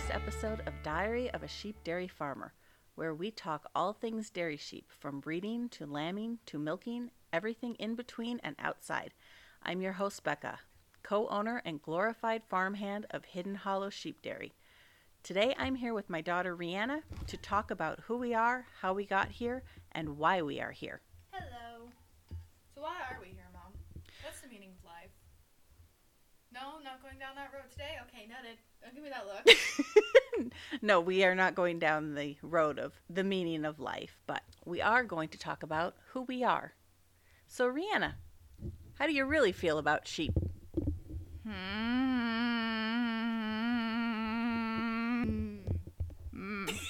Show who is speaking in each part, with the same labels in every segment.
Speaker 1: first episode of Diary of a Sheep Dairy Farmer, where we talk all things dairy sheep, from breeding to lambing to milking, everything in between and outside. I'm your host, Becca, co owner and glorified farmhand of Hidden Hollow Sheep Dairy. Today I'm here with my daughter, Rihanna, to talk about who we are, how we got here, and why we are here.
Speaker 2: Hello. So why are we here, Mom? What's the meaning of life? No, not going down that road today. Okay, noted. Don't give me that look.
Speaker 1: no, we are not going down the road of the meaning of life, but we are going to talk about who we are. So, Rihanna, how do you really feel about sheep? Hmm.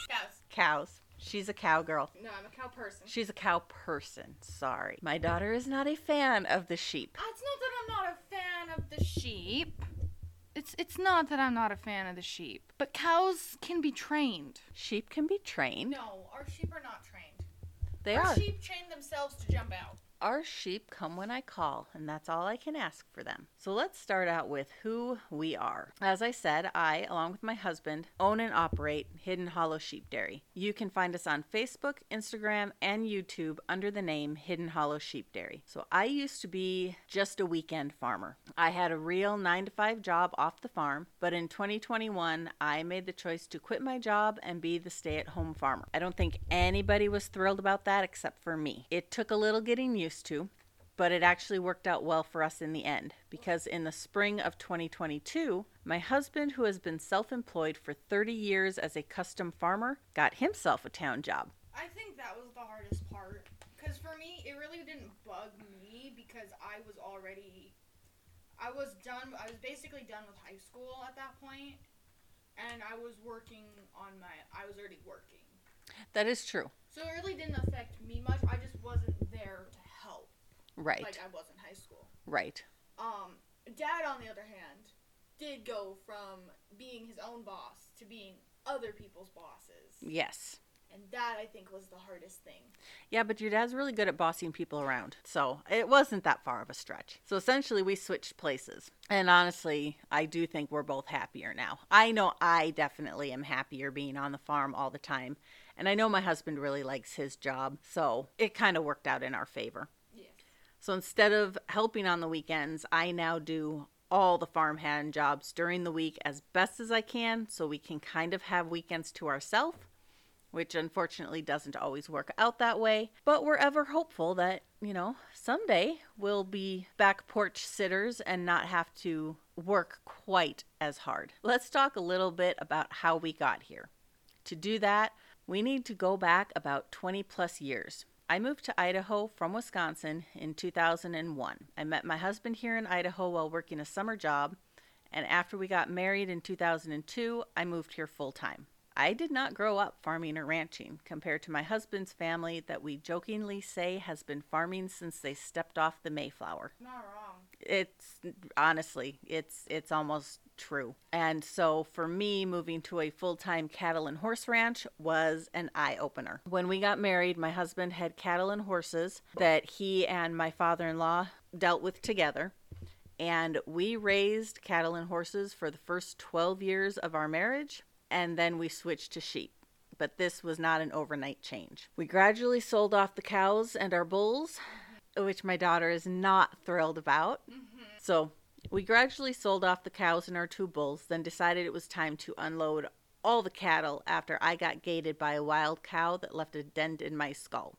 Speaker 2: Cows.
Speaker 1: Cows. She's a cowgirl.
Speaker 2: No, I'm a cow person.
Speaker 1: She's a cow person. Sorry. My daughter is not a fan of the sheep.
Speaker 2: Ah, It's not that I'm not a fan of the sheep. It's it's not that I'm not a fan of the sheep, but cows can be trained.
Speaker 1: Sheep can be trained.
Speaker 2: No, our sheep are not trained.
Speaker 1: They
Speaker 2: our
Speaker 1: are.
Speaker 2: sheep train themselves to jump out.
Speaker 1: Our sheep come when I call, and that's all I can ask for them. So let's start out with who we are. As I said, I, along with my husband, own and operate Hidden Hollow Sheep Dairy. You can find us on Facebook, Instagram, and YouTube under the name Hidden Hollow Sheep Dairy. So I used to be just a weekend farmer. I had a real 9 to 5 job off the farm, but in 2021, I made the choice to quit my job and be the stay at home farmer. I don't think anybody was thrilled about that except for me. It took a little getting used to, but it actually worked out well for us in the end because in the spring of 2022, my husband, who has been self employed for 30 years as a custom farmer, got himself a town job.
Speaker 2: I think that was the hardest part. Because for me, it really didn't bug me because I was already. I was done. I was basically done with high school at that point, and I was working on my. I was already working.
Speaker 1: That is true.
Speaker 2: So it really didn't affect me much. I just wasn't there to help.
Speaker 1: Right.
Speaker 2: Like I was in high school.
Speaker 1: right.
Speaker 2: Um, Dad, on the other hand, did go from being his own boss to being other people's bosses.
Speaker 1: Yes.
Speaker 2: And that, I think, was the hardest thing.
Speaker 1: Yeah, but your dad's really good at bossing people around. So it wasn't that far of a stretch. So essentially, we switched places. And honestly, I do think we're both happier now. I know I definitely am happier being on the farm all the time. And I know my husband really likes his job. So it kind of worked out in our favor. So instead of helping on the weekends, I now do all the farmhand jobs during the week as best as I can so we can kind of have weekends to ourselves, which unfortunately doesn't always work out that way. But we're ever hopeful that, you know, someday we'll be back porch sitters and not have to work quite as hard. Let's talk a little bit about how we got here. To do that, we need to go back about 20 plus years. I moved to Idaho from Wisconsin in 2001. I met my husband here in Idaho while working a summer job, and after we got married in 2002, I moved here full time. I did not grow up farming or ranching compared to my husband's family that we jokingly say has been farming since they stepped off the Mayflower
Speaker 2: Not wrong.
Speaker 1: it's honestly it's it's almost true. And so for me moving to a full-time cattle and horse ranch was an eye-opener. When we got married my husband had cattle and horses that he and my father-in-law dealt with together. And we raised cattle and horses for the first 12 years of our marriage and then we switched to sheep. But this was not an overnight change. We gradually sold off the cows and our bulls, which my daughter is not thrilled about. Mm-hmm. So we gradually sold off the cows and our two bulls, then decided it was time to unload all the cattle after I got gated by a wild cow that left a dent in my skull.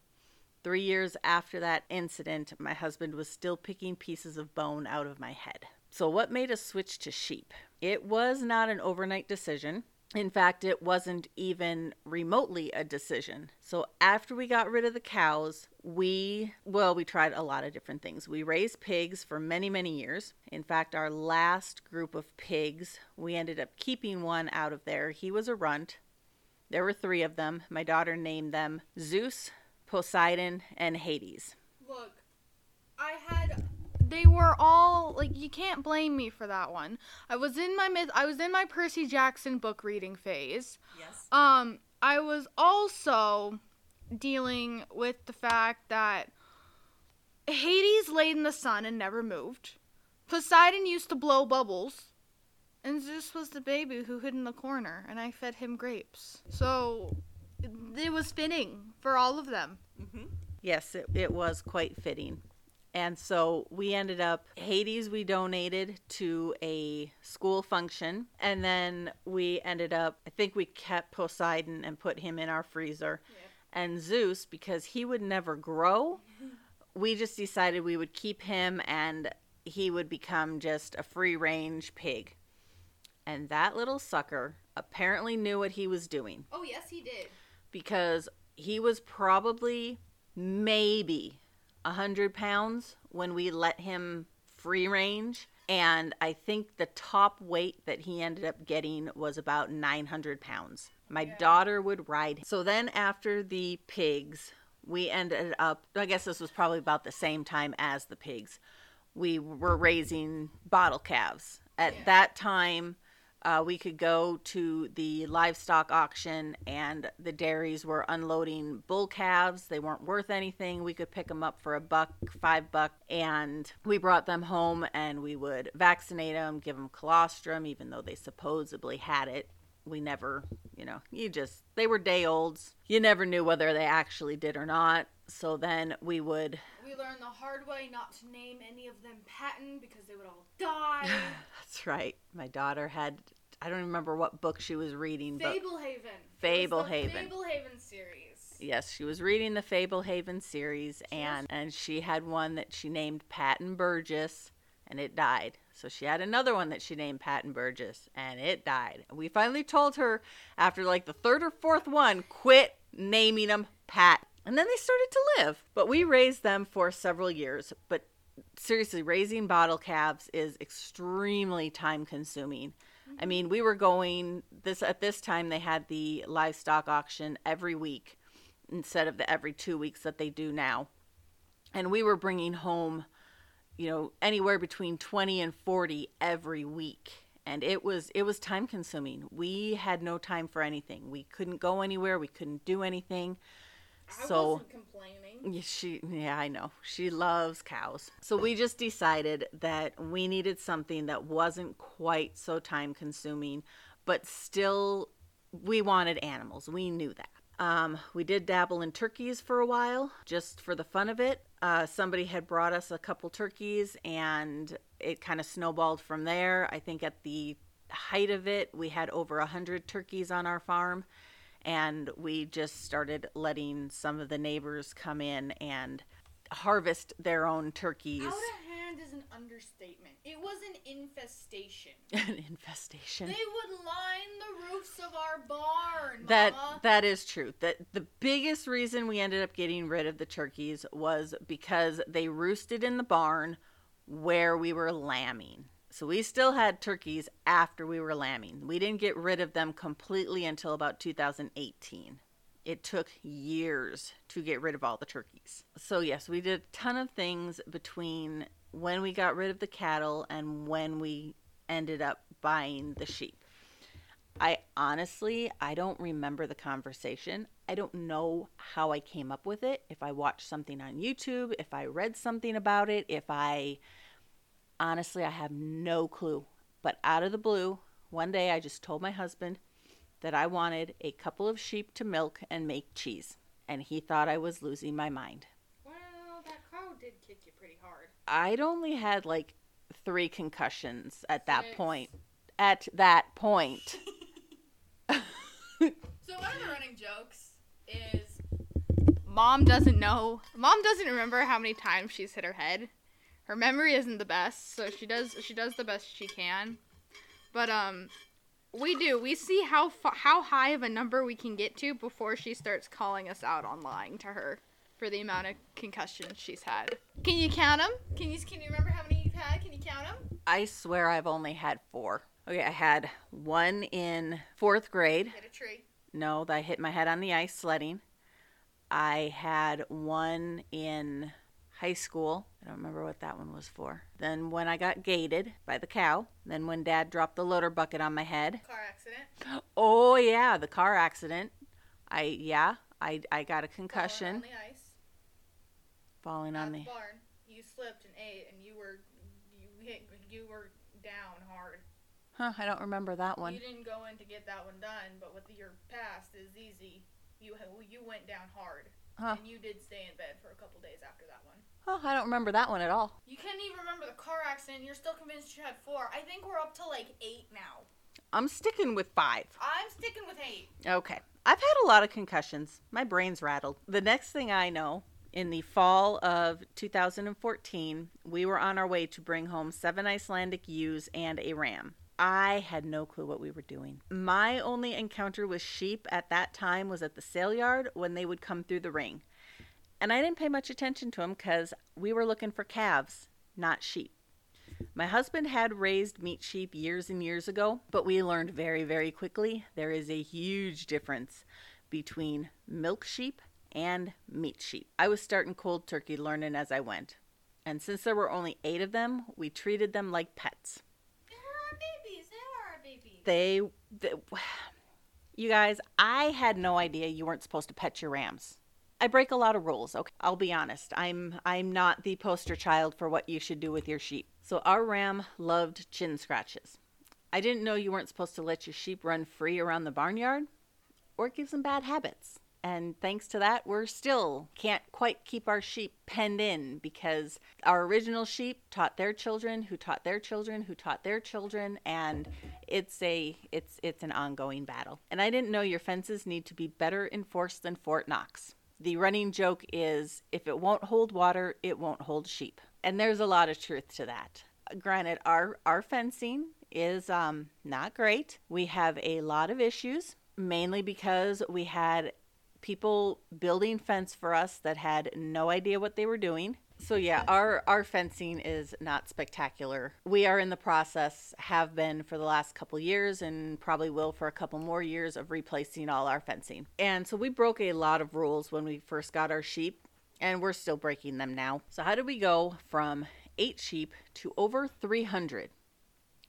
Speaker 1: Three years after that incident, my husband was still picking pieces of bone out of my head. So, what made us switch to sheep? It was not an overnight decision. In fact, it wasn't even remotely a decision. So, after we got rid of the cows, we, well, we tried a lot of different things. We raised pigs for many, many years. In fact, our last group of pigs, we ended up keeping one out of there. He was a runt. There were three of them. My daughter named them Zeus, Poseidon, and Hades.
Speaker 2: Look. They were all like you can't blame me for that one. I was in my myth. I was in my Percy Jackson book reading phase.
Speaker 1: Yes.
Speaker 2: Um, I was also dealing with the fact that Hades laid in the sun and never moved. Poseidon used to blow bubbles. and Zeus was the baby who hid in the corner, and I fed him grapes. So it was fitting for all of them. Mm-hmm.
Speaker 1: Yes, it, it was quite fitting. And so we ended up, Hades, we donated to a school function. And then we ended up, I think we kept Poseidon and put him in our freezer. And Zeus, because he would never grow, we just decided we would keep him and he would become just a free range pig. And that little sucker apparently knew what he was doing
Speaker 2: Oh yes, he did.
Speaker 1: because he was probably maybe a hundred pounds when we let him free range and i think the top weight that he ended up getting was about 900 pounds my
Speaker 2: Yeah.
Speaker 1: daughter would ride him. so then after the pigs we ended up i guess this was probably about the same time as the pigs we were raising bottle calves at
Speaker 2: Yeah.
Speaker 1: that time uh, we could go to the livestock auction and the dairies were unloading bull calves. They weren't worth anything. We could pick them up for a buck five buck and we brought them home and we would vaccinate them give them colostrum even though they supposedly had it. We never you know you just they were day olds. You never knew whether they actually did or not. So then we would
Speaker 2: We learned the hard way not to name any of them Patton because they would all die.
Speaker 1: that's right my daughter had i don't remember what book she was reading but
Speaker 2: Fablehaven.
Speaker 1: Fablehaven.
Speaker 2: Fablehaven series.
Speaker 1: Yes, she was reading the Fablehaven series, and and she had one that she named Patton Burgess, and it died. So she had another one that she named Patton Burgess, and it died. We finally told her after like the third or fourth one, quit naming them Pat, and then they started to live. But we raised them for several years. But seriously, raising bottle calves is extremely time consuming. I mean, we were going this at this time they had the livestock auction every week instead of the every 2 weeks that they do now. And we were bringing home you know anywhere between 20 and 40 every week and it was it was time consuming. We had no time for anything. We couldn't go anywhere, we couldn't do anything.
Speaker 2: I
Speaker 1: So
Speaker 2: wasn't complaining.
Speaker 1: yeah, she yeah, I know. She loves cows. So we just decided that we needed something that wasn't quite so time consuming, but still we wanted animals. We knew that. Um, we did dabble in turkeys for a while, just for the fun of it. Uh, somebody had brought us a couple turkeys, and it kind of snowballed from there. I think at the height of it, we had over a hundred turkeys on our farm, and we just started letting some of the neighbors come in and harvest their own turkeys.
Speaker 2: Out of hand is an understatement. It was an infestation.
Speaker 1: An infestation.
Speaker 2: They would line the roofs of our barn,
Speaker 1: that
Speaker 2: Mama.
Speaker 1: that is true. That the biggest reason we ended up getting rid of the turkeys was because they roosted in the barn where we were lambing. So we still had turkeys after we were lambing. We didn't get rid of them completely until about 2018. It took years to get rid of all the turkeys. So yes, we did a ton of things between when we got rid of the cattle and when we ended up buying the sheep. I honestly, I don't remember the conversation. I don't know how I came up with it. If I watched something on YouTube, if I read something about it, if I honestly, I have no clue. But out of the blue, one day I just told my husband that I wanted a couple of sheep to milk and make cheese. And he thought I was losing my mind.
Speaker 2: Well, that cow did kick you pretty hard.
Speaker 1: I'd only had like three concussions at that
Speaker 2: Six.
Speaker 1: point. At that point.
Speaker 2: So one of the running jokes is Mom doesn't know. Mom doesn't remember how many times she's hit her head. Her memory isn't the best, so she does she does the best she can. But um we do. We see how fa- how high of a number we can get to before she starts calling us out on lying to her for the amount of concussions she's had. Can you count them? Can you can you remember how many you've had? Can you count them?
Speaker 1: I swear I've only had four. Okay, I had one in fourth grade.
Speaker 2: Hit a tree.
Speaker 1: No, I hit my head on the ice sledding. I had one in high school. I don't remember what that one was for. Then when I got gated by the cow. Then when dad dropped the loader bucket on my head.
Speaker 2: Car accident.
Speaker 1: Oh yeah, the car accident. I yeah, I I got a
Speaker 2: Falling
Speaker 1: concussion
Speaker 2: on the ice.
Speaker 1: falling
Speaker 2: At
Speaker 1: on
Speaker 2: the
Speaker 1: the
Speaker 2: barn. You slipped and ate, and you were you hit you were down hard.
Speaker 1: Huh, I don't remember that one.
Speaker 2: You didn't go in to get that one done, but with your past is easy. You you went down hard,
Speaker 1: Huh.
Speaker 2: and you did stay in bed for a couple days after that one.
Speaker 1: Oh, I don't remember that one at all.
Speaker 2: You can't even remember the car accident. You're still convinced you had four. I think we're up to like eight now.
Speaker 1: I'm sticking with five.
Speaker 2: I'm sticking with eight.
Speaker 1: Okay. I've had a lot of concussions. My brain's rattled. The next thing I know, in the fall of 2014, we were on our way to bring home seven Icelandic ewes and a ram. I had no clue what we were doing. My only encounter with sheep at that time was at the sale yard when they would come through the ring. And I didn't pay much attention to them because we were looking for calves, not sheep. My husband had raised meat sheep years and years ago, but we learned very, very quickly there is a huge difference between milk sheep and meat sheep. I was starting cold turkey learning as I went. And since there were only eight of them, we treated them like pets.
Speaker 2: They were our babies. They were our babies.
Speaker 1: They, they you guys, I had no idea you weren't supposed to pet your rams. I break a lot of rules, okay? I'll be honest. I'm I'm not the poster child for what you should do with your sheep. So our ram loved chin scratches. I didn't know you weren't supposed to let your sheep run free around the barnyard or it gives them bad habits. And thanks to that, we're still can't quite keep our sheep penned in because our original sheep taught their children, who taught their children, who taught their children, and it's a it's it's an ongoing battle. And I didn't know your fences need to be better enforced than Fort Knox. The running joke is if it won't hold water, it won't hold sheep. And there's a lot of truth to that. Granted, our our fencing is um, not great. We have a lot of issues, mainly because we had people building fence for us that had no idea what they were doing. So yeah, our our fencing is not spectacular. We are in the process, have been for the last couple years, and probably will for a couple more years of replacing all our fencing. And so we broke a lot of rules when we first got our sheep, and we're still breaking them now. So how did we go from eight sheep to over 300?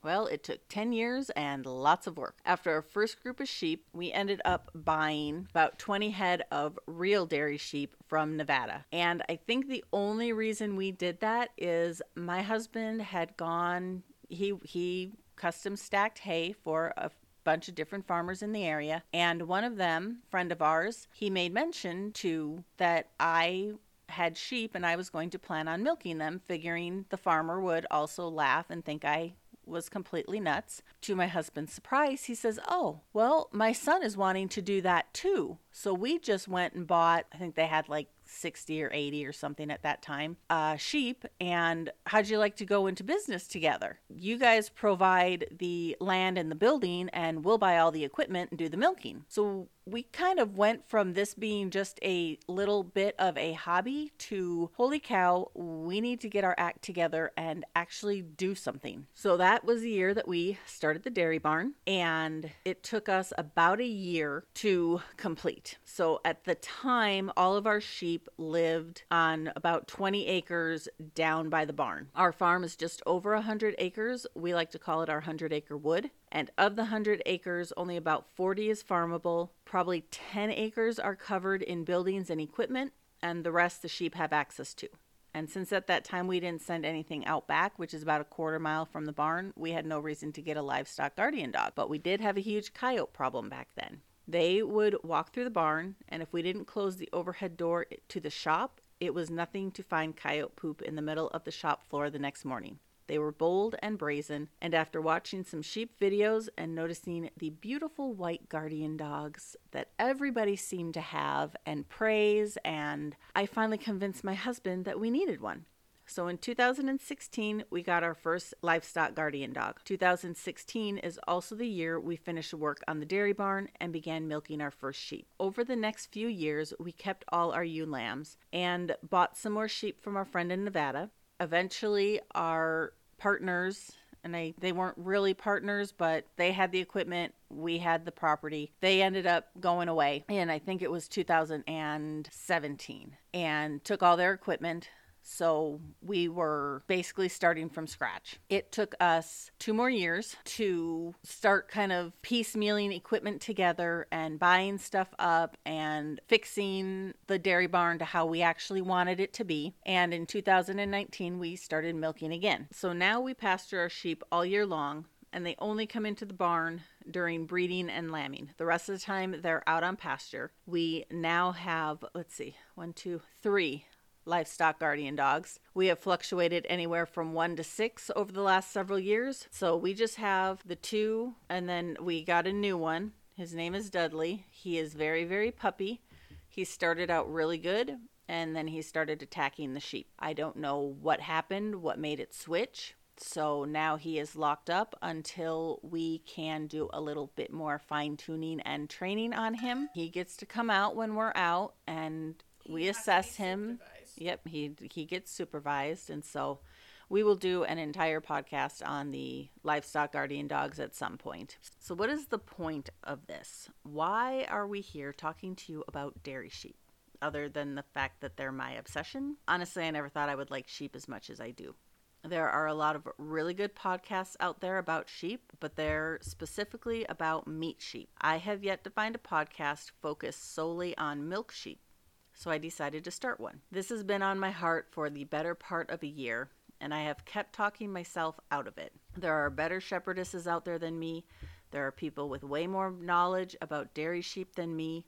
Speaker 1: Well, it took 10 years and lots of work. After our first group of sheep, we ended up buying about 20 head of real dairy sheep from Nevada. And I think the only reason we did that is my husband had gone he he custom stacked hay for a bunch of different farmers in the area and one of them, friend of ours, he made mention to that I had sheep and I was going to plan on milking them, figuring the farmer would also laugh and think I was completely nuts. To my husband's surprise, he says, Oh, well, my son is wanting to do that too. So we just went and bought, I think they had like 60 or 80 or something at that time, uh, sheep. And how'd you like to go into business together? You guys provide the land and the building, and we'll buy all the equipment and do the milking. So we kind of went from this being just a little bit of a hobby to holy cow, we need to get our act together and actually do something. So that was the year that we started the dairy barn, and it took us about a year to complete. So at the time, all of our sheep lived on about 20 acres down by the barn. Our farm is just over 100 acres. We like to call it our 100 acre wood. And of the 100 acres, only about 40 is farmable. Probably 10 acres are covered in buildings and equipment, and the rest the sheep have access to. And since at that time we didn't send anything out back, which is about a quarter mile from the barn, we had no reason to get a livestock guardian dog. But we did have a huge coyote problem back then. They would walk through the barn, and if we didn't close the overhead door to the shop, it was nothing to find coyote poop in the middle of the shop floor the next morning. They were bold and brazen, and after watching some sheep videos and noticing the beautiful white guardian dogs that everybody seemed to have and praise, and I finally convinced my husband that we needed one. So in 2016, we got our first livestock guardian dog. 2016 is also the year we finished work on the dairy barn and began milking our first sheep. Over the next few years, we kept all our ewe lambs and bought some more sheep from our friend in Nevada. Eventually, our partners and I, they weren't really partners, but they had the equipment, we had the property. They ended up going away, and I think it was 2017, and took all their equipment. So we were basically starting from scratch. It took us two more years to start kind of piecemealing equipment together and buying stuff up and fixing the dairy barn to how we actually wanted it to be. And in 2019, we started milking again. So now we pasture our sheep all year long and they only come into the barn during breeding and lambing. The rest of the time, they're out on pasture. We now have, let's see, one, two, three livestock guardian dogs. We have fluctuated anywhere from one to six over the last several years. So we just have the two, and then we got a new one. His name is Dudley. He is very, very puppy. He started out really good, and then he started attacking the sheep. I don't know what happened, what made it switch. So now he is locked up until we can do a little bit more fine tuning and training on him. He gets to come out when we're out and we assess him.
Speaker 2: supervised.
Speaker 1: Yep, he he gets supervised and so we will do an entire podcast on the livestock guardian dogs at some point. So what is the point of this? Why are we here talking to you about dairy sheep? Other than the fact that they're my obsession. Honestly, I never thought I would like sheep as much as I do. There are a lot of really good podcasts out there about sheep, but they're specifically about meat sheep. I have yet to find a podcast focused solely on milk sheep, so I decided to start one. This has been on my heart for the better part of a year, and I have kept talking myself out of it. There are better shepherdesses out there than me. There are people with way more knowledge about dairy sheep than me,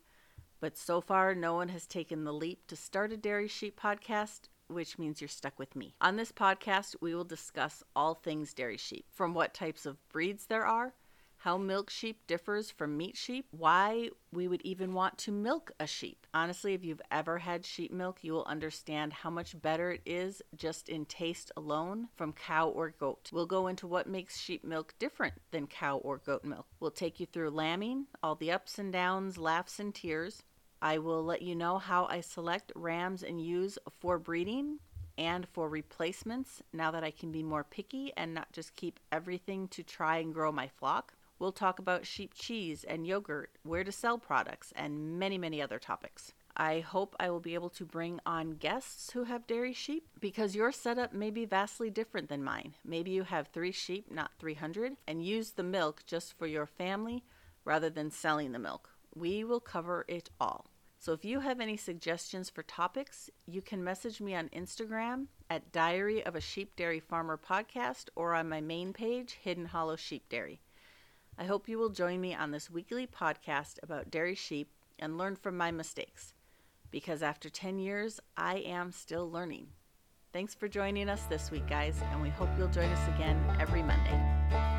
Speaker 1: but so far no one has taken the leap to start a dairy sheep podcast which means you're stuck with me. On this podcast, we will discuss all things dairy sheep from what types of breeds there are, how milk sheep differs from meat sheep, why we would even want to milk a sheep. Honestly, if you've ever had sheep milk, you will understand how much better it is just in taste alone from cow or goat. We'll go into what makes sheep milk different than cow or goat milk. We'll take you through lambing, all the ups and downs, laughs and tears. I will let you know how I select rams and ewes for breeding and for replacements now that I can be more picky and not just keep everything to try and grow my flock. We'll talk about sheep cheese and yogurt, where to sell products, and many, many other topics. I hope I will be able to bring on guests who have dairy sheep because your setup may be vastly different than mine. Maybe you have three sheep, not 300, and use the milk just for your family rather than selling the milk. We will cover it all. So if you have any suggestions for topics, you can message me on Instagram at Diary of a Sheep Dairy Farmer podcast or on my main page, Hidden Hollow Sheep Dairy. I hope you will join me on this weekly podcast about dairy sheep and learn from my mistakes. Because after 10 years, I am still learning. Thanks for joining us this week, guys, and we hope you'll join us again every Monday.